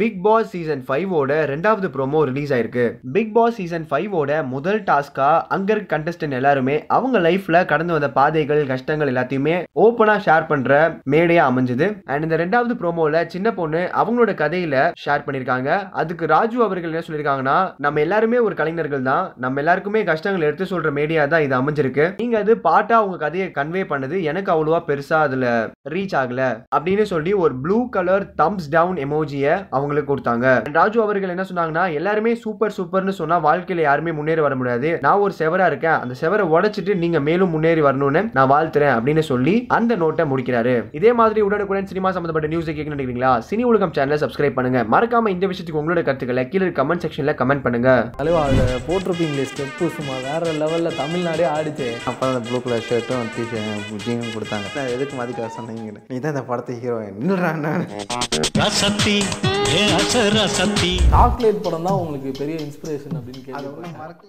Big Boss season ஃபைவோட ரெண்டாவது promo release ஆயிருக்கு. பிக் பாஸ் சீசன் ஃபைவோட முதல் டாஸ்கா அங்க இருக்க கண்டஸ்டன்ட் எல்லாருமே அவங்க லைஃப்ல கடந்து வந்த பாதைகள் கஷ்டங்கள் எல்லாத்தையுமே ஓப்பனா ஷேர் பண்ற மேடையா அமைஞ்சது. அண்ட் இந்த ரெண்டாவது ப்ரோமோல சின்ன பொண்ணு அவங்களோட கதையில ஷேர் பண்ணிருக்காங்க. அதுக்கு ராஜு அவர்கள் என்ன சொல்லியிருக்காங்கன்னா நம்ம எல்லாருமே ஒரு கலைஞர்கள் தான். நம்ம எல்லாருக்குமே கஷ்டங்கள் எடுத்து சொல்ற மீடியா தான் இது அமைஞ்சிருக்கு. நீங்க அது பாட்டா உங்க கதையை கன்வே பண்ணது எனக்கு அவ்வளவா பெருசா அதுல ரீச் ஆகல அப்படின்னு சொல்லி ஒரு ப்ளூ கலர் தம்ஸ் டவுன் எமோஜிய அவங்களுக்கு கொடுத்தாங்க. ராஜு அவர்கள் என்ன சொன்னாங்கன்னா எல்லாருமே சூப்பர் சூப்பர்னு சொன்னா வாழ்க்கையில யாருமே முன்னேறி வர முடியாது. நான் ஒரு செவரா இருக்கேன். அந்த செவரை உடைச்சிட்டு நீங்க மேலும் முன்னேறி வரணும்னு நான் வாழ்த்துறேன் அப்படின்னு சொல்லி அந்த நோட்டை முடிக்கிறாரு. இதே மாதிரி உடனுக்குடன் சினிமா சம்பந்தப்பட்ட நியூஸ் கேட்க நினைக்கிறீங்களா? சினி உலகம் சேனலை சப்ஸ்கிரைப் பண்ணுங்க. மறக்காம இந்த விஷயத்துக்கு உங்களோட கருத்துக்களை கீழே கமெண்ட் செக்ஷன்ல கமெண்ட் பண்ணுங்க. தலைவா அதில் போட்டிருப்பீங்களே ஸ்டெப்பு சும்மா வேற லெவலில் தமிழ்நாடே ஆடிச்சு. அப்புறம் அந்த ப்ளூ கலர் ஷர்ட்டும் ஜீனும் கொடுத்தாங்க. எதுக்கு மாற்றிட்டு சொன்னீங்க? நீ தான் இந்த படத்தை ஹீரோயின் சாக்லேட் படம் தான் உங்களுக்கு பெரிய இன்ஸ்பிரேஷன் அப்படின்னு மறக்கல.